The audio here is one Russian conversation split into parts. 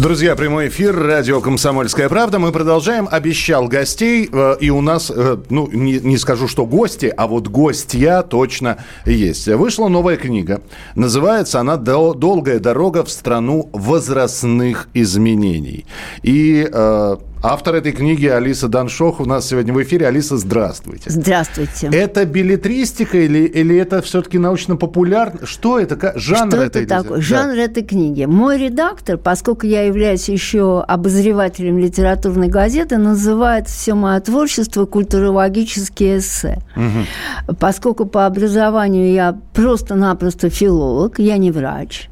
Друзья, прямой эфир, радио «Комсомольская правда». Мы продолжаем. Обещал гостей, э, и у нас, э, ну, не, не скажу, что гости, а вот гостья точно есть. Вышла новая книга. Называется она «Долгая дорога в страну возрастных изменений». И э, Автор этой книги Алиса Даншох у нас сегодня в эфире. Алиса, здравствуйте. Здравствуйте. Это билетристика или, или это все-таки научно-популярно? Что это? Жанр Что этой это такое? Жанр да. этой книги. Мой редактор, поскольку я являюсь еще обозревателем литературной газеты, называет все мое творчество культурологические эссе. Угу. Поскольку по образованию я просто-напросто филолог, я не врач,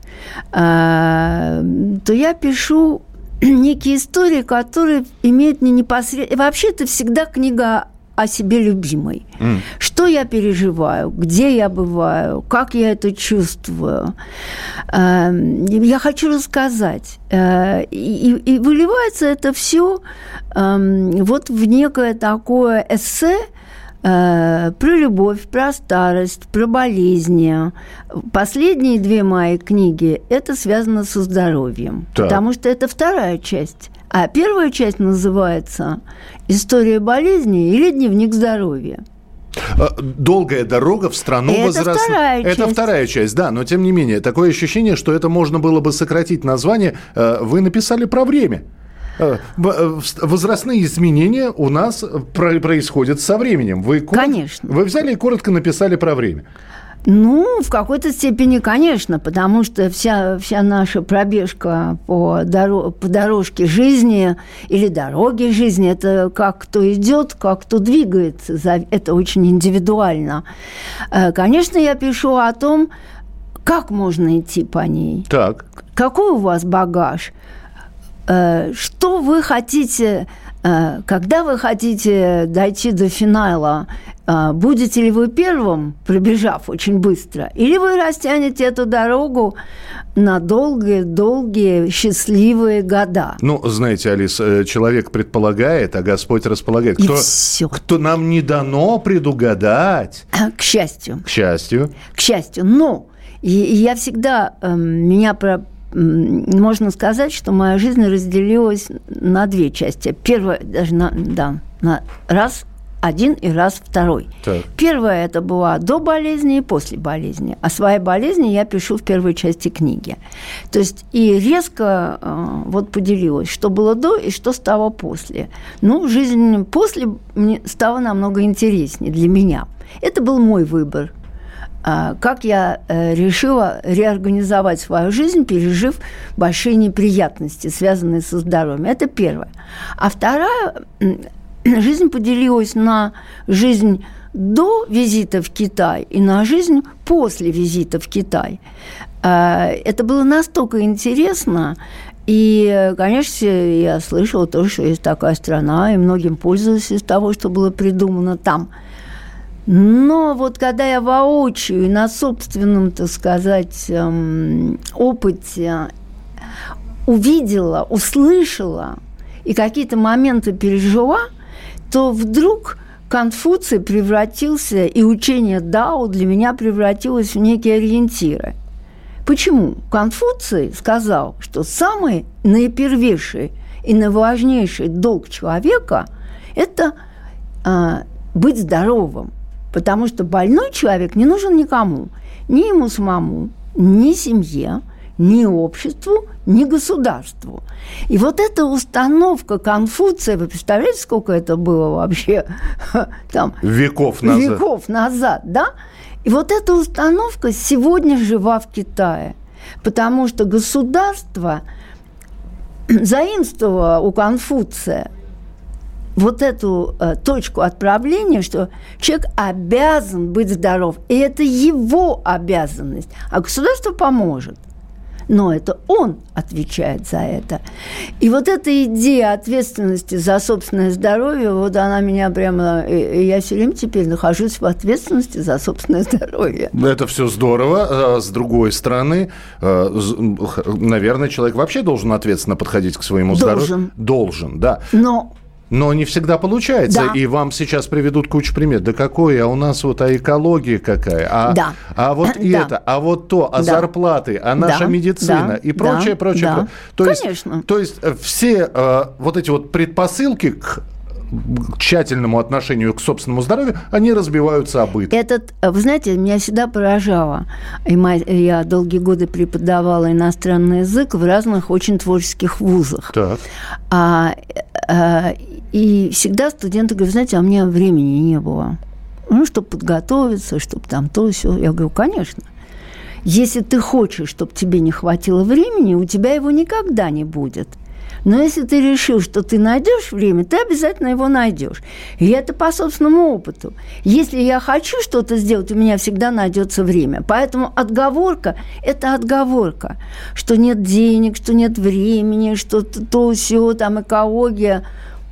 а, то я пишу некие истории, которые имеют не непосредственно... Вообще, это всегда книга о себе любимой. Mm. Что я переживаю, где я бываю, как я это чувствую. Эм, я хочу рассказать. Э, и, и выливается это все эм, вот в некое такое эссе, Э, про любовь, про старость, про болезни. Последние две мои книги это связано со здоровьем, так. потому что это вторая часть. А первая часть называется «История болезни» или «Дневник здоровья». Э, долгая дорога в страну это. Вторая это часть. вторая часть, да, но тем не менее, такое ощущение, что это можно было бы сократить название. Э, вы написали про время. Э, э, возрастные изменения у нас происходят со временем. Вы, Конечно. Вы взяли и коротко написали про время. Ну, в какой-то степени, конечно, потому что вся, вся наша пробежка по, доро- по дорожке жизни или дороге жизни, это как кто идет, как кто двигается, это очень индивидуально. Э, конечно, я пишу о том, как можно идти по ней. Так. Какой у вас багаж? Э, что вы хотите, э, когда вы хотите дойти до финала, э, будете ли вы первым, пробежав очень быстро, или вы растянете эту дорогу на долгие-долгие счастливые года. Ну, знаете, Алис, человек предполагает, а Господь располагает. Кто, И все. кто нам не дано предугадать. К счастью. К счастью. К счастью. Но я всегда, эм, меня про можно сказать, что моя жизнь разделилась на две части. Первая, даже на, да, на раз один и раз второй. Так. Первая это была до болезни и после болезни. О своей болезни я пишу в первой части книги. То есть и резко э, вот поделилась, что было до и что стало после. Ну, жизнь после мне стала намного интереснее для меня. Это был мой выбор. А, как я э, решила реорганизовать свою жизнь, пережив большие неприятности, связанные со здоровьем. Это первое. А вторая жизнь поделилась на жизнь до визита в Китай и на жизнь после визита в Китай. А, это было настолько интересно, и, конечно, я слышала то, что есть такая страна, и многим пользовалась из того, что было придумано там – но вот когда я воочию на собственном, так сказать, эм, опыте увидела, услышала и какие-то моменты пережила, то вдруг Конфуций превратился, и учение Дао для меня превратилось в некие ориентиры. Почему? Конфуций сказал, что самый наипервейший и наиважнейший долг человека – это а, быть здоровым. Потому что больной человек не нужен никому. Ни ему самому, ни семье, ни обществу, ни государству. И вот эта установка Конфуция, вы представляете, сколько это было вообще там веков назад? Веков назад, да? И вот эта установка сегодня жива в Китае, потому что государство заимствовало у Конфуция вот эту э, точку отправления, что человек обязан быть здоров. И это его обязанность. А государство поможет. но это он отвечает за это. И вот эта идея ответственности за собственное здоровье, вот она меня прямо... Я все время теперь нахожусь в ответственности за собственное здоровье. Это все здорово. А с другой стороны, э, наверное, человек вообще должен ответственно подходить к своему должен. здоровью. Должен, да. Но но не всегда получается. Да. И вам сейчас приведут кучу примеров. Да какое? А у нас вот а экология какая? А, да. а вот да. это, а вот то, а да. зарплаты, а наша да. медицина да. и прочее, да. прочее. Да. То Конечно. Есть, то есть э, все э, вот эти вот предпосылки к тщательному отношению к собственному здоровью, они разбиваются об Этот, вы знаете, меня всегда поражало. И я долгие годы преподавала иностранный язык в разных очень творческих вузах. Так. А, а, и всегда студенты говорят, знаете, а у меня времени не было. Ну, чтобы подготовиться, чтобы там то, все. Я говорю, конечно. Если ты хочешь, чтобы тебе не хватило времени, у тебя его никогда не будет – но если ты решил, что ты найдешь время, ты обязательно его найдешь. И это по собственному опыту. Если я хочу что-то сделать, у меня всегда найдется время. Поэтому отговорка – это отговорка, что нет денег, что нет времени, что то, все, там экология.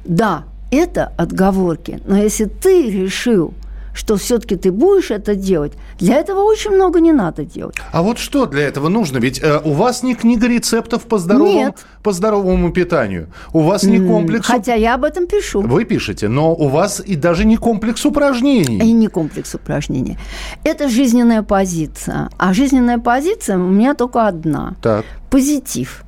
Да, это отговорки. Но если ты решил – что все-таки ты будешь это делать, для этого очень много не надо делать. А вот что для этого нужно? Ведь э, у вас не книга рецептов по здоровому, Нет. по здоровому питанию. У вас не комплекс... Хотя я об этом пишу. Вы пишете, но у вас и даже не комплекс упражнений. И не комплекс упражнений. Это жизненная позиция. А жизненная позиция у меня только одна. Так. Позитив.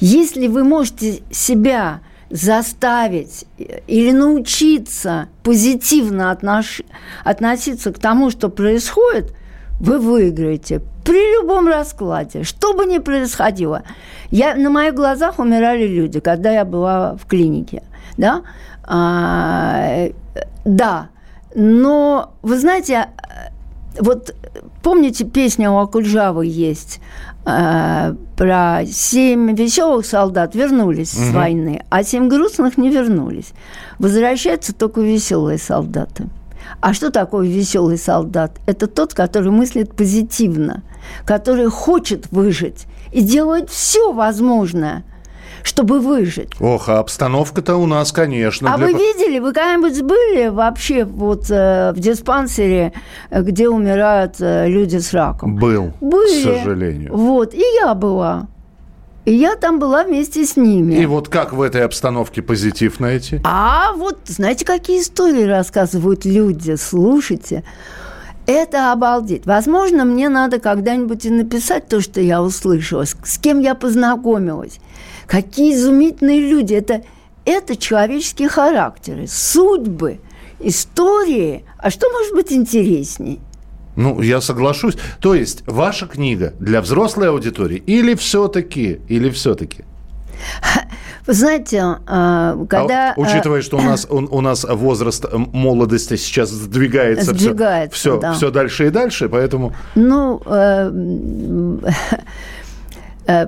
Если вы можете себя заставить или научиться позитивно отнош... относиться к тому, что происходит, вы выиграете при любом раскладе, что бы ни происходило. Я, на моих глазах умирали люди, когда я была в клинике. Да, а, да. но вы знаете, вот помните, песня у Акуджавы есть э, про семь веселых солдат вернулись угу. с войны, а семь грустных не вернулись. Возвращаются только веселые солдаты. А что такое веселый солдат? Это тот, который мыслит позитивно, который хочет выжить и делает все возможное – чтобы выжить. Ох, а обстановка-то у нас, конечно. А для... вы видели, вы когда-нибудь были вообще вот э, в диспансере, где умирают э, люди с раком? Был, Были. к сожалению. Вот, и я была. И я там была вместе с ними. И вот как в этой обстановке позитив найти? А вот знаете, какие истории рассказывают люди? Слушайте. Это обалдеть. Возможно, мне надо когда-нибудь и написать то, что я услышала, с, с кем я познакомилась. Какие изумительные люди. Это, это человеческие характеры, судьбы, истории. А что может быть интересней? Ну, я соглашусь. То есть, ваша книга для взрослой аудитории или все-таки, или все-таки? Вы знаете, а, когда... А, учитывая, что у нас, у, у нас возраст молодости сейчас сдвигается, сдвигается все, да. все дальше и дальше, поэтому... Ну, э, э,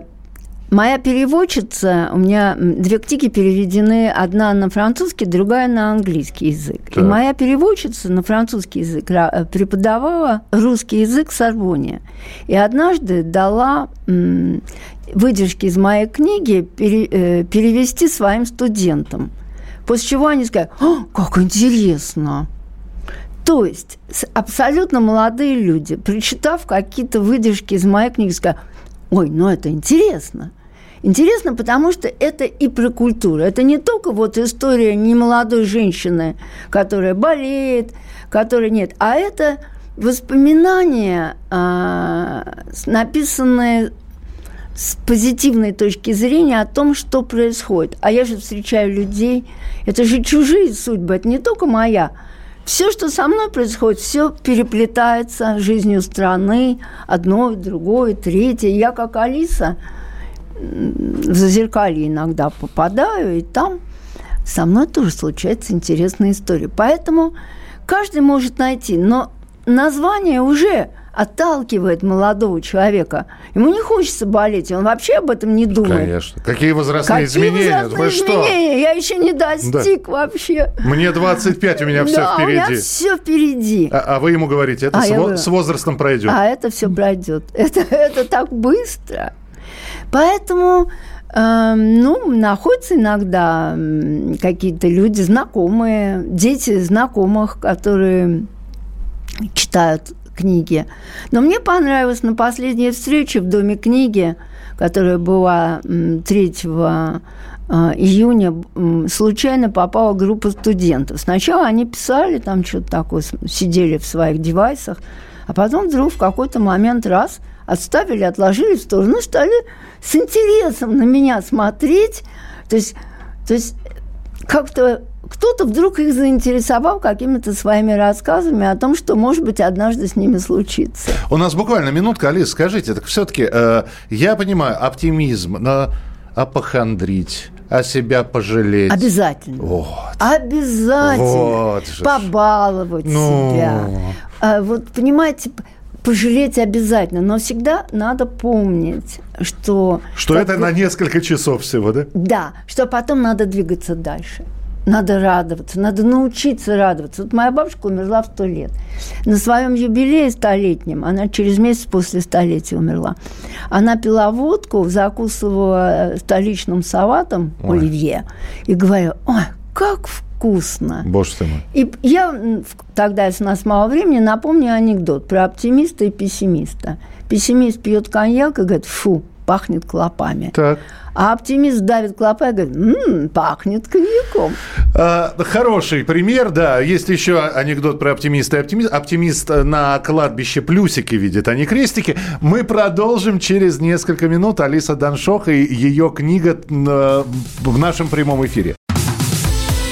Моя переводчица, у меня две книги переведены, одна на французский, другая на английский язык. Так. И моя переводчица на французский язык преподавала русский язык в Сорбоне. И однажды дала выдержки из моей книги пере, перевести своим студентам. После чего они сказали, как интересно. То есть абсолютно молодые люди, прочитав какие-то выдержки из моей книги, сказали, ой, ну это интересно. Интересно, потому что это и про культуру. Это не только вот история немолодой женщины, которая болеет, которой нет, а это воспоминания, а, написанные с позитивной точки зрения о том, что происходит. А я же встречаю людей, это же чужие судьбы, это не только моя. Все, что со мной происходит, все переплетается жизнью страны, одно, другое, третье. Я как Алиса – в зазеркалье иногда попадаю, и там со мной тоже случается интересная история. Поэтому каждый может найти, но название уже отталкивает молодого человека. Ему не хочется болеть, он вообще об этом не думает. Конечно. Какие возрастные Какие изменения? Возрастные Вы изменения? что? Я еще не достиг да. вообще. Мне 25, у меня все да, впереди. у меня все впереди. А, а вы ему говорите, это а с, во, с возрастом пройдет. А это все пройдет. Это, это так быстро. Поэтому Эм, ну, находятся иногда какие-то люди знакомые, дети знакомых, которые читают книги. Но мне понравилось на последней встрече в Доме книги, которая была 3 э, июня, случайно попала группа студентов. Сначала они писали там что-то такое, сидели в своих девайсах, а потом вдруг в какой-то момент раз отставили, отложили в сторону, стали с интересом на меня смотреть. То есть, то есть как-то кто-то вдруг их заинтересовал какими-то своими рассказами о том, что, может быть, однажды с ними случится. У нас буквально минутка, Алис, скажите, так все-таки э, я понимаю, оптимизм, но апохандрить, о себя пожалеть. Обязательно. Вот. Обязательно. Вот Побаловать ну... себя. А, вот, понимаете, пожалеть обязательно, но всегда надо помнить, что... Что это на несколько часов всего, да? Да, что потом надо двигаться дальше. Надо радоваться, надо научиться радоваться. Вот моя бабушка умерла в сто лет. На своем юбилее столетнем, она через месяц после столетия умерла, она пила водку, закусывала столичным салатом Ой. оливье и говорила, ой, как вкусно. Боже ты мой. И я тогда, если у нас мало времени, напомню анекдот про оптимиста и пессимиста. Пессимист пьет коньяк и говорит, фу, пахнет клопами. Так. А оптимист давит клопа и говорит, м-м, пахнет коньяком. А, хороший пример, да. Есть еще анекдот про оптимиста и оптимист. Оптимист на кладбище плюсики видит, а не крестики. Мы продолжим через несколько минут. Алиса Даншох и ее книга в нашем прямом эфире.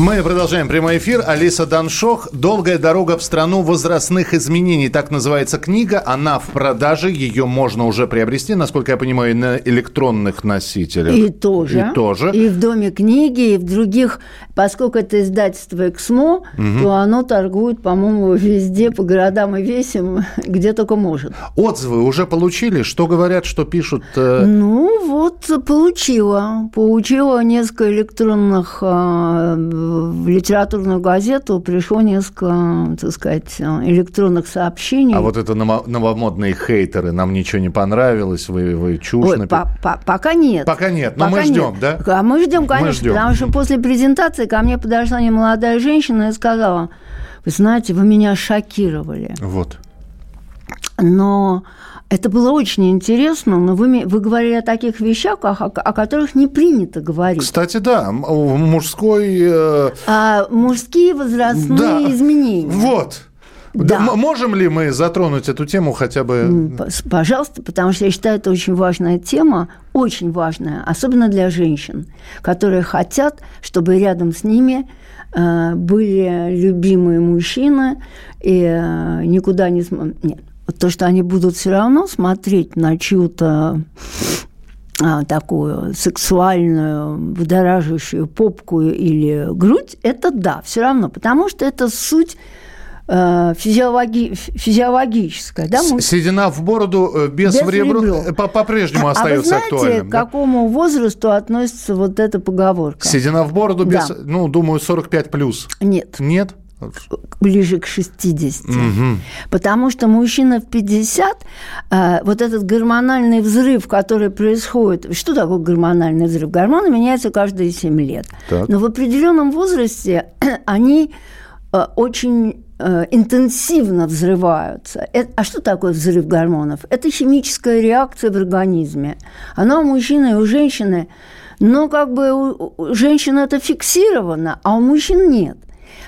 Мы продолжаем прямой эфир. Алиса Даншох «Долгая дорога в страну возрастных изменений». Так называется книга. Она в продаже. Ее можно уже приобрести, насколько я понимаю, на электронных носителях. И тоже. И тоже. И в Доме книги, и в других. Поскольку это издательство «Эксмо», угу. то оно торгует, по-моему, везде, по городам и весям, где только может. Отзывы уже получили? Что говорят, что пишут? Э? Ну, вот получила. Получила несколько электронных а, в литературную газету пришло несколько, так сказать, электронных сообщений. А вот это новомодные хейтеры, нам ничего не понравилось, вы, вы чушь Ой, напи... по Пока нет. Пока нет, но пока мы ждем, нет. да? А мы ждем, конечно, мы ждем. потому что после презентации ко мне подошла немолодая женщина и сказала, вы знаете, вы меня шокировали. Вот. Но это было очень интересно, но вы, вы говорили о таких вещах, о, о которых не принято говорить. Кстати, да, мужской... Э... А, мужские возрастные да. изменения. Вот. Да. да. Можем ли мы затронуть эту тему хотя бы? Пожалуйста, потому что я считаю, это очень важная тема, очень важная, особенно для женщин, которые хотят, чтобы рядом с ними э, были любимые мужчины и э, никуда не... Нет, то, что они будут все равно смотреть на чью-то а, такую сексуальную, будоражащую попку или грудь, это да, все равно, потому что это суть э, физиологи, физиологическая. Да? Мы... Седина в бороду э, без, без в ребро, ребро. по-прежнему а, остается а вы знаете, актуальным. к какому да? возрасту относится вот эта поговорка? Седина в бороду без, да. ну, думаю, 45 плюс. Нет. Нет? Ближе к 60. Угу. Потому что мужчина в 50, э, вот этот гормональный взрыв, который происходит, что такое гормональный взрыв? Гормоны меняются каждые 7 лет. Так. Но в определенном возрасте они э, очень э, интенсивно взрываются. Это, а что такое взрыв гормонов? Это химическая реакция в организме. Она у мужчины и у женщины, но как бы у, у женщины это фиксировано, а у мужчин нет –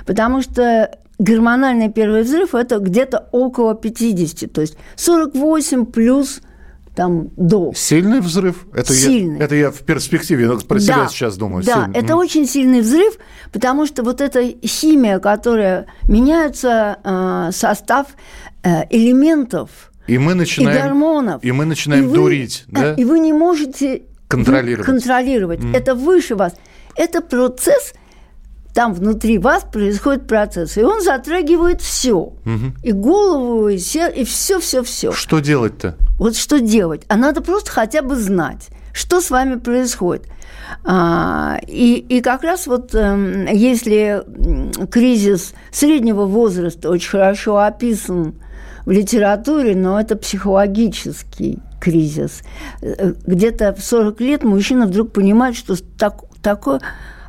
Потому что гормональный первый взрыв – это где-то около 50, то есть 48 плюс там до. Сильный взрыв? Это сильный. Я, это я в перспективе про да, себя сейчас думаю. Да, сильный. это mm. очень сильный взрыв, потому что вот эта химия, которая меняется э, состав э, элементов и мы начинаем и гормонов, и мы начинаем и дурить, вы, да? И вы не можете контролировать. контролировать. Mm. Это выше вас. Это процесс – там внутри вас происходит процесс, и он затрагивает все, угу. и голову, и все, и все, все, все. Что делать-то? Вот что делать? А надо просто хотя бы знать, что с вами происходит. А, и, и как раз вот эм, если кризис среднего возраста очень хорошо описан в литературе, но это психологический кризис. Э, где-то в 40 лет мужчина вдруг понимает, что так, такой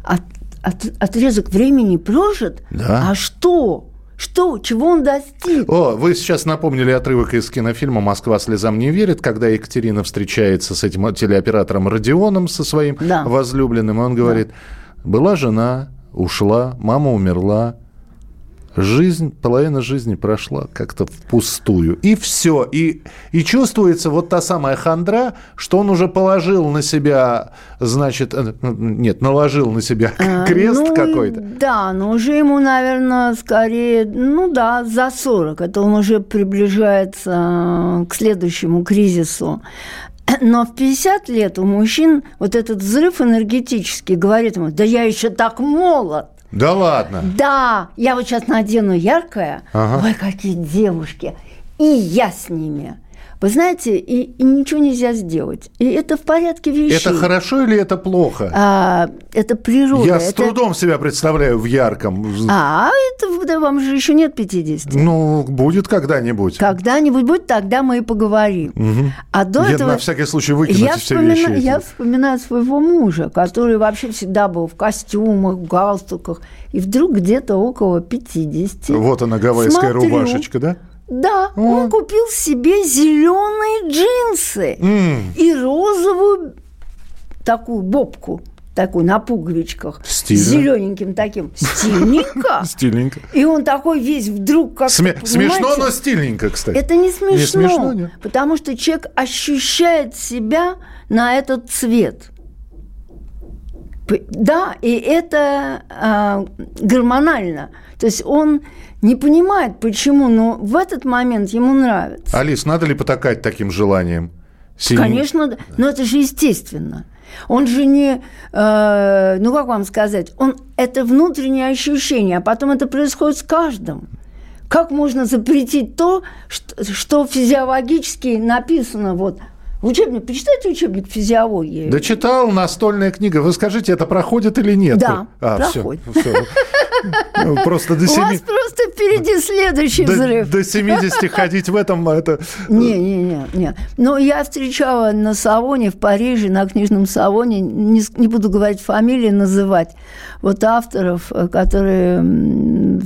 от, от, отрезок времени прожит, да. а что? Что, чего он достиг? О, вы сейчас напомнили отрывок из кинофильма «Москва слезам не верит», когда Екатерина встречается с этим телеоператором Родионом, со своим да. возлюбленным, и он говорит, да. была жена, ушла, мама умерла, жизнь, половина жизни прошла как-то впустую. И все. И, и чувствуется вот та самая хандра, что он уже положил на себя, значит, э, нет, наложил на себя а, крест ну, какой-то. Да, но уже ему, наверное, скорее, ну да, за 40. Это он уже приближается к следующему кризису. Но в 50 лет у мужчин вот этот взрыв энергетический говорит ему, да я еще так молод, да ладно? Да, я вот сейчас надену яркое. Ага. Ой, какие девушки. И я с ними. Вы знаете, и, и ничего нельзя сделать. И это в порядке вещей. Это хорошо или это плохо? А, это природа. Я это... с трудом себя представляю в ярком. А, это да, вам же еще нет 50. Ну, будет когда-нибудь. Когда-нибудь будет, тогда мы и поговорим. Угу. А до я этого... на всякий случай выкинуть я все вспомина... вещи. Я вспоминаю своего мужа, который вообще всегда был в костюмах, в галстуках. И вдруг где-то около 50. Вот она, гавайская смотрю, рубашечка, да? Да, О. он купил себе зеленые джинсы mm. и розовую такую бобку такую на пуговичках, Стильно. с зелененьким таким. Стильненько. Стильненько. И он такой весь вдруг как Сме- Смешно, но стильненько, кстати. Это не смешно, не смешно нет. потому что человек ощущает себя на этот цвет. Да, и это а, гормонально. То есть он не понимает, почему, но в этот момент ему нравится. Алис, надо ли потакать таким желанием? Синим? Конечно, но это же естественно. Он же не, э, ну как вам сказать, он это внутреннее ощущение, а потом это происходит с каждым. Как можно запретить то, что, что физиологически написано вот Учебник, почитайте учебник физиологии. Да читал, настольная книга. Вы скажите, это проходит или нет? Да, а, проходит. Все, все. Ну, просто до 7... У вас просто впереди следующий до, взрыв. До 70 ходить в этом, это... Не, не, не, не. Но я встречала на салоне в Париже, на книжном салоне, не, не буду говорить фамилии, называть, вот авторов, э, которые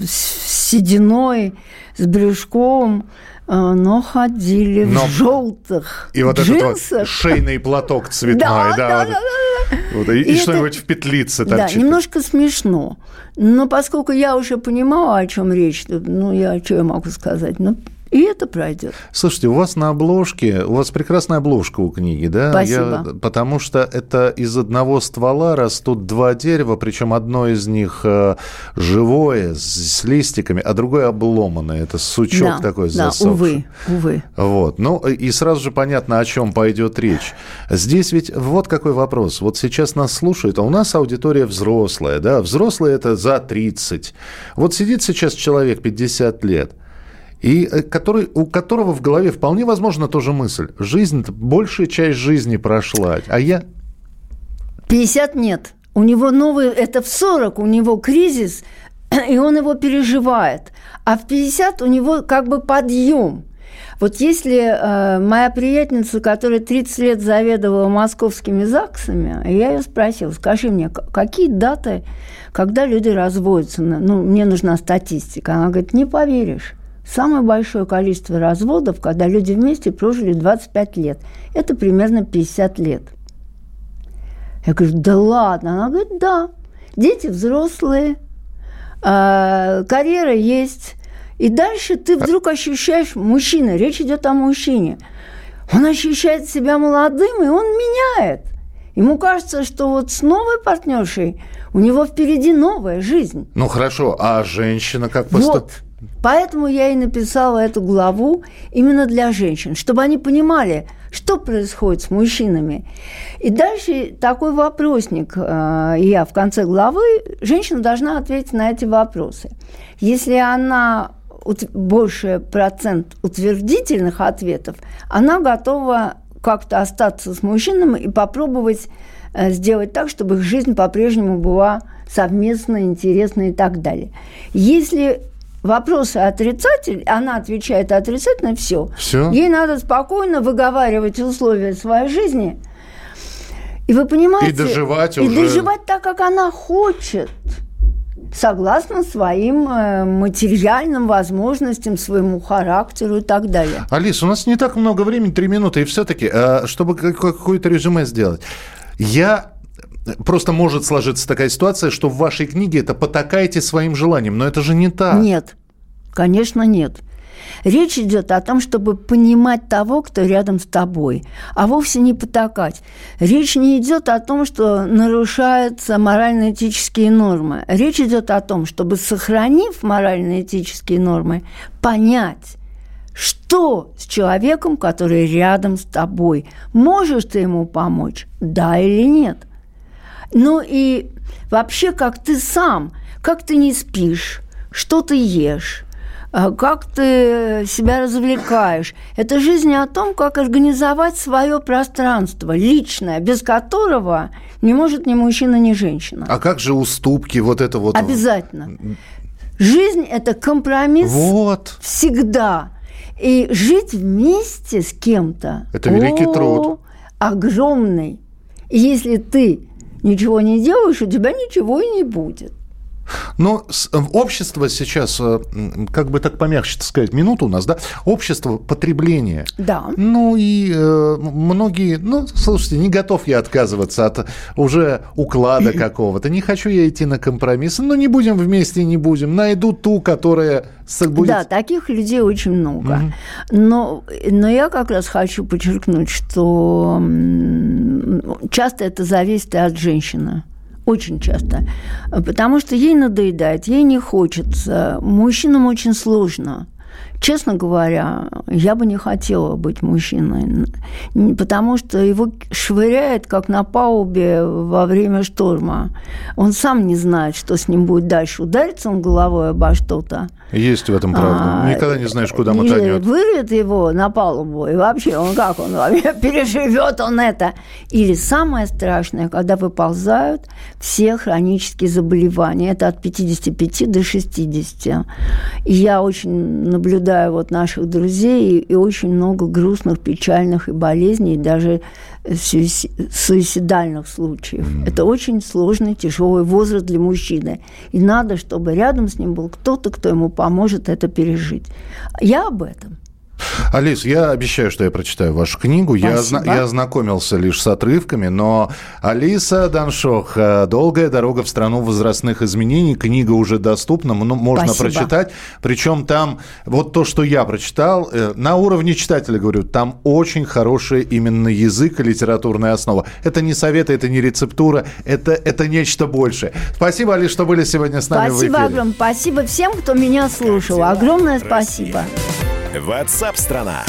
с сединой, с брюшком, а, но ходили но... в желтых И вот джинсах. этот вот шейный платок цветной, да. да, да, да, да. Вот, и, и, и что-нибудь в петлице торчит. Да, немножко смешно. Но поскольку я уже понимала, о чем речь, ну, я что я могу сказать? Ну, и это пройдет. Слушайте, у вас на обложке, у вас прекрасная обложка у книги, да? Спасибо. Я, потому что это из одного ствола растут два дерева, причем одно из них э, живое, с, с листиками, а другое обломанное. Это сучок да, такой да, засохший. увы, увы. Вот. Ну, и сразу же понятно, о чем пойдет речь. Здесь ведь вот какой вопрос. Вот сейчас нас слушают, а у нас аудитория взрослая, да? Взрослые – это за 30. Вот сидит сейчас человек 50 лет – и э, который, у которого в голове вполне возможно тоже мысль. Жизнь, большая часть жизни прошла, а я... 50 нет. У него новый, это в 40, у него кризис, и он его переживает. А в 50 у него как бы подъем. Вот если э, моя приятельница, которая 30 лет заведовала московскими ЗАГСами, я ее спросила, скажи мне, какие даты, когда люди разводятся? Ну, мне нужна статистика. Она говорит, не поверишь. Самое большое количество разводов, когда люди вместе прожили 25 лет. Это примерно 50 лет. Я говорю, да ладно. Она говорит, да. Дети взрослые, э, карьера есть. И дальше ты вдруг ощущаешь, мужчина, речь идет о мужчине, он ощущает себя молодым, и он меняет. Ему кажется, что вот с новой партнершей у него впереди новая жизнь. Ну хорошо, а женщина как поступает? Вот. Поэтому я и написала эту главу именно для женщин, чтобы они понимали, Что происходит с мужчинами? И дальше такой вопросник э, я в конце главы. Женщина должна ответить на эти вопросы. Если она больше процент утвердительных ответов, она готова как-то остаться с мужчинами и попробовать э, сделать так, чтобы их жизнь по-прежнему была совместно, интересной и так далее. Если вопросы отрицательные, она отвечает отрицательно, все. Все. Ей надо спокойно выговаривать условия своей жизни. И вы понимаете... И доживать и уже. И доживать так, как она хочет согласно своим э, материальным возможностям, своему характеру и так далее. Алис, у нас не так много времени, три минуты, и все-таки, э, чтобы какое-то резюме сделать. Я просто может сложиться такая ситуация, что в вашей книге это потакаете своим желанием, но это же не так. Нет, конечно, нет. Речь идет о том, чтобы понимать того, кто рядом с тобой, а вовсе не потакать. Речь не идет о том, что нарушаются морально-этические нормы. Речь идет о том, чтобы, сохранив морально-этические нормы, понять, что с человеком, который рядом с тобой? Можешь ты ему помочь? Да или нет? Ну и вообще, как ты сам, как ты не спишь, что ты ешь, а как ты себя развлекаешь. Это жизнь о том, как организовать свое пространство личное, без которого не может ни мужчина, ни женщина. А как же уступки, вот это вот? Обязательно. Жизнь – это компромисс вот. всегда. И жить вместе с кем-то – это великий труд. Огромный. И если ты ничего не делаешь, у тебя ничего и не будет. Но э, общество сейчас, э, как бы так помягче сказать, минуту у нас, да, общество потребления. Да. Ну и э, многие, ну, слушайте, не готов я отказываться от уже уклада какого-то, не хочу я идти на компромиссы, но не будем вместе, не будем, найду ту, которая будет... Да, таких людей очень много. Угу. Но, но я как раз хочу подчеркнуть, что часто это зависит от женщины. Очень часто. Потому что ей надоедает, ей не хочется. Мужчинам очень сложно. Честно говоря, я бы не хотела быть мужчиной, потому что его швыряет, как на палубе во время шторма. Он сам не знает, что с ним будет дальше. Ударится он головой обо что-то – есть в этом правда. А, Никогда не знаешь, куда мотанет. Вырвет его на палубу, и вообще он как он переживет он это. Или самое страшное, когда выползают все хронические заболевания. Это от 55 до 60. И я очень наблюдаю вот наших друзей, и, и очень много грустных, печальных и болезней, даже суицидальных случаев. Mm. Это очень сложный, тяжелый возраст для мужчины. И надо, чтобы рядом с ним был кто-то, кто ему поможет это пережить. Я об этом. Алис, я обещаю, что я прочитаю вашу книгу. Я, я ознакомился лишь с отрывками, но Алиса Даншох «Долгая дорога в страну возрастных изменений». Книга уже доступна, ну, можно Спасибо. прочитать. Причем там, вот то, что я прочитал, э, на уровне читателя, говорю, там очень хороший именно язык и литературная основа. Это не советы, это не рецептура, это, это нечто большее. Спасибо, Алис, что были сегодня с нами спасибо в эфире. Спасибо огромное. Спасибо всем, кто меня слушал. Огромное спасибо. WhatsApp страна.